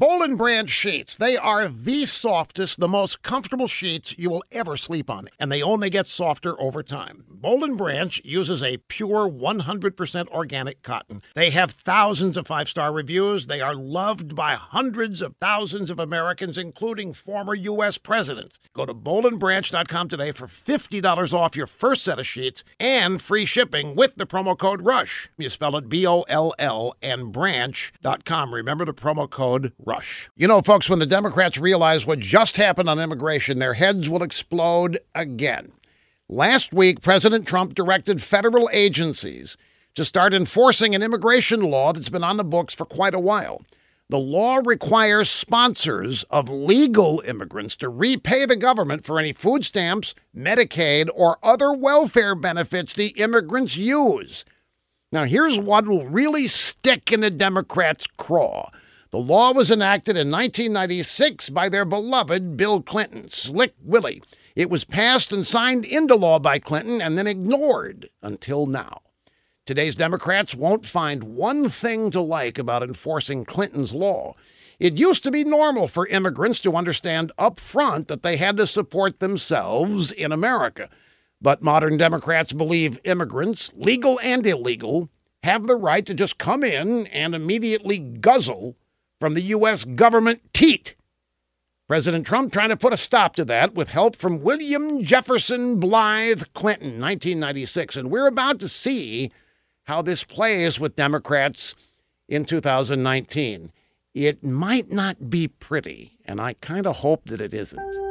Boll and Branch sheets. They are the softest, the most comfortable sheets you will ever sleep on, and they only get softer over time. Boll and Branch uses a pure 100% organic cotton. They have thousands of five-star reviews. They are loved by hundreds of thousands of Americans, including former U.S. presidents. Go to bollandbranch.com today for $50 off your first set of sheets and free shipping with the promo code RUSH. You spell it B-O-L-L and branch.com. Remember the promo code rush. You know, folks, when the Democrats realize what just happened on immigration, their heads will explode again. Last week, President Trump directed federal agencies to start enforcing an immigration law that's been on the books for quite a while. The law requires sponsors of legal immigrants to repay the government for any food stamps, Medicaid, or other welfare benefits the immigrants use. Now, here's what will really stick in the Democrats' craw. The law was enacted in 1996 by their beloved Bill Clinton, Slick Willie. It was passed and signed into law by Clinton and then ignored until now. Today's Democrats won't find one thing to like about enforcing Clinton's law. It used to be normal for immigrants to understand up front that they had to support themselves in America. But modern Democrats believe immigrants, legal and illegal, have the right to just come in and immediately guzzle from the U.S. government teat. President Trump trying to put a stop to that with help from William Jefferson Blythe Clinton, 1996. And we're about to see how this plays with Democrats in 2019. It might not be pretty, and I kind of hope that it isn't.